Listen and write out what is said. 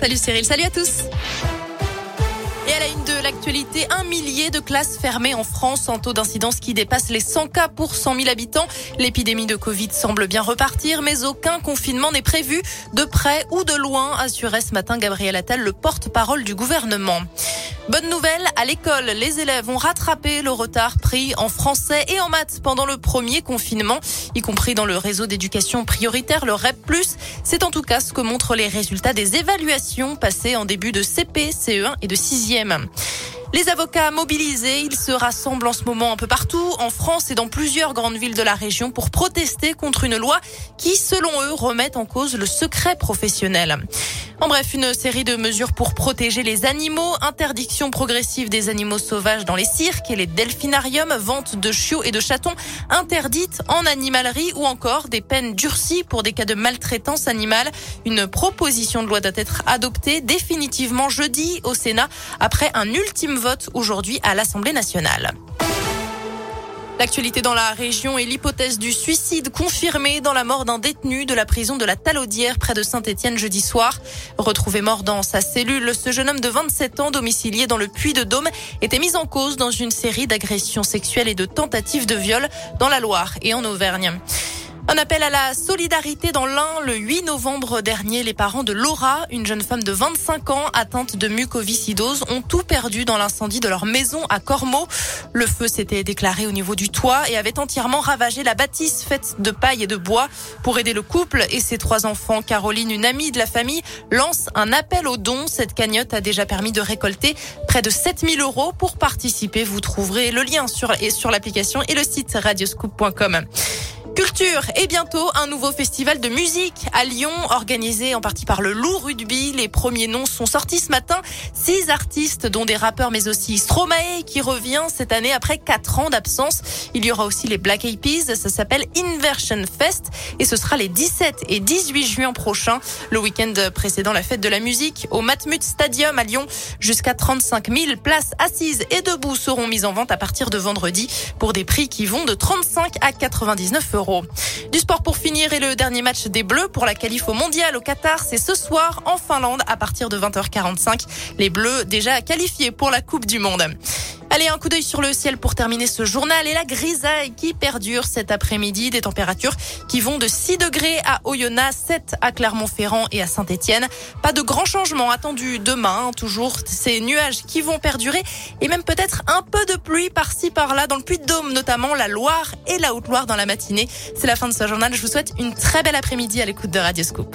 Salut Cyril, salut à tous. Et à la une de l'actualité, un millier de classes fermées en France, un taux d'incidence qui dépasse les 100 cas pour 100 000 habitants. L'épidémie de Covid semble bien repartir, mais aucun confinement n'est prévu de près ou de loin, assurait ce matin Gabriel Attal, le porte-parole du gouvernement. Bonne nouvelle, à l'école, les élèves ont rattrapé le retard pris en français et en maths pendant le premier confinement, y compris dans le réseau d'éducation prioritaire, le REP+. C'est en tout cas ce que montrent les résultats des évaluations passées en début de CP, CE1 et de 6e. Les avocats mobilisés, ils se rassemblent en ce moment un peu partout, en France et dans plusieurs grandes villes de la région, pour protester contre une loi qui, selon eux, remet en cause le secret professionnel. En bref, une série de mesures pour protéger les animaux, interdiction progressive des animaux sauvages dans les cirques et les delphinariums, vente de chiots et de chatons interdite en animalerie ou encore des peines durcies pour des cas de maltraitance animale. Une proposition de loi doit être adoptée définitivement jeudi au Sénat après un ultime vote aujourd'hui à l'Assemblée nationale. L'actualité dans la région est l'hypothèse du suicide confirmé dans la mort d'un détenu de la prison de la Talaudière près de Saint-Étienne jeudi soir. Retrouvé mort dans sa cellule, ce jeune homme de 27 ans domicilié dans le Puy de Dôme était mis en cause dans une série d'agressions sexuelles et de tentatives de viol dans la Loire et en Auvergne. Un appel à la solidarité dans l'Ain. Le 8 novembre dernier, les parents de Laura, une jeune femme de 25 ans atteinte de mucoviscidose, ont tout perdu dans l'incendie de leur maison à Cormeaux. Le feu s'était déclaré au niveau du toit et avait entièrement ravagé la bâtisse faite de paille et de bois. Pour aider le couple et ses trois enfants, Caroline, une amie de la famille, lance un appel aux dons. Cette cagnotte a déjà permis de récolter près de 7000 euros. Pour participer, vous trouverez le lien sur, sur l'application et le site radioscoop.com. Culture et bientôt un nouveau festival de musique à Lyon organisé en partie par le Loup Rugby. Les premiers noms sont sortis ce matin. Six artistes dont des rappeurs mais aussi Stromae qui revient cette année après quatre ans d'absence. Il y aura aussi les Black Eyed Peas. Ça s'appelle Inversion Fest et ce sera les 17 et 18 juin prochains. Le week-end précédent la fête de la musique au Matmut Stadium à Lyon. Jusqu'à 35 000 places assises et debout seront mises en vente à partir de vendredi pour des prix qui vont de 35 à 99 euros. Du sport pour finir et le dernier match des Bleus pour la qualif au mondial au Qatar, c'est ce soir en Finlande à partir de 20h45. Les Bleus déjà qualifiés pour la Coupe du Monde. Allez, un coup d'œil sur le ciel pour terminer ce journal et la grisaille qui perdure cet après-midi. Des températures qui vont de 6 degrés à Oyonnax, 7 à Clermont-Ferrand et à Saint-Etienne. Pas de grands changements attendus demain. Hein. toujours ces nuages qui vont perdurer et même peut-être un peu de pluie par-ci par-là dans le Puy-de-Dôme, notamment la Loire et la Haute-Loire dans la matinée. C'est la fin de ce journal. Je vous souhaite une très belle après-midi à l'écoute de Radio Scoop.